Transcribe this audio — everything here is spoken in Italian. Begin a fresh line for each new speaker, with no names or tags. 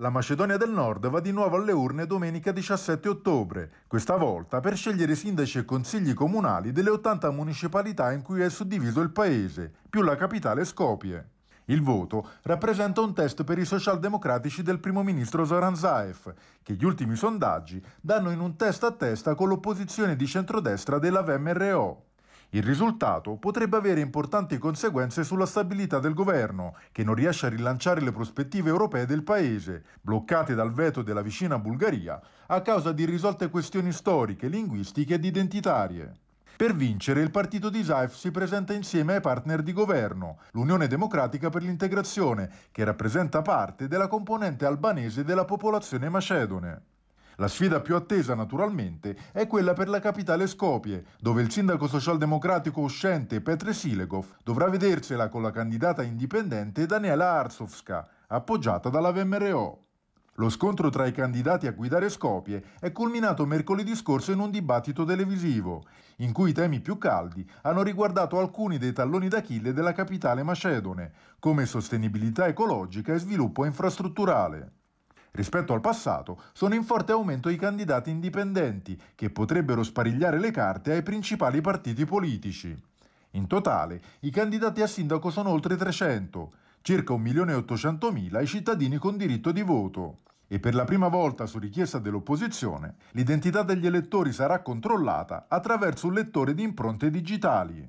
La Macedonia del Nord va di nuovo alle urne domenica 17 ottobre, questa volta per scegliere sindaci e consigli comunali delle 80 municipalità in cui è suddiviso il paese, più la capitale Skopje. Il voto rappresenta un test per i socialdemocratici del primo ministro Zoran Zaev, che gli ultimi sondaggi danno in un testa a testa con l'opposizione di centrodestra della VMRO. Il risultato potrebbe avere importanti conseguenze sulla stabilità del governo, che non riesce a rilanciare le prospettive europee del paese, bloccate dal veto della vicina Bulgaria a causa di irrisolte questioni storiche, linguistiche ed identitarie. Per vincere il partito di Zaev si presenta insieme ai partner di governo, l'Unione Democratica per l'Integrazione, che rappresenta parte della componente albanese della popolazione macedone. La sfida più attesa, naturalmente, è quella per la capitale Skopje, dove il sindaco socialdemocratico uscente Petre Silegov dovrà vedersela con la candidata indipendente Daniela Arsovska, appoggiata dalla VMRO. Lo scontro tra i candidati a guidare Skopje è culminato mercoledì scorso in un dibattito televisivo, in cui i temi più caldi hanno riguardato alcuni dei talloni d'Achille della capitale macedone, come sostenibilità ecologica e sviluppo infrastrutturale. Rispetto al passato, sono in forte aumento i candidati indipendenti, che potrebbero sparigliare le carte ai principali partiti politici. In totale, i candidati a sindaco sono oltre 300, circa 1.800.000 i cittadini con diritto di voto. E per la prima volta su richiesta dell'opposizione, l'identità degli elettori sarà controllata attraverso un lettore di impronte digitali.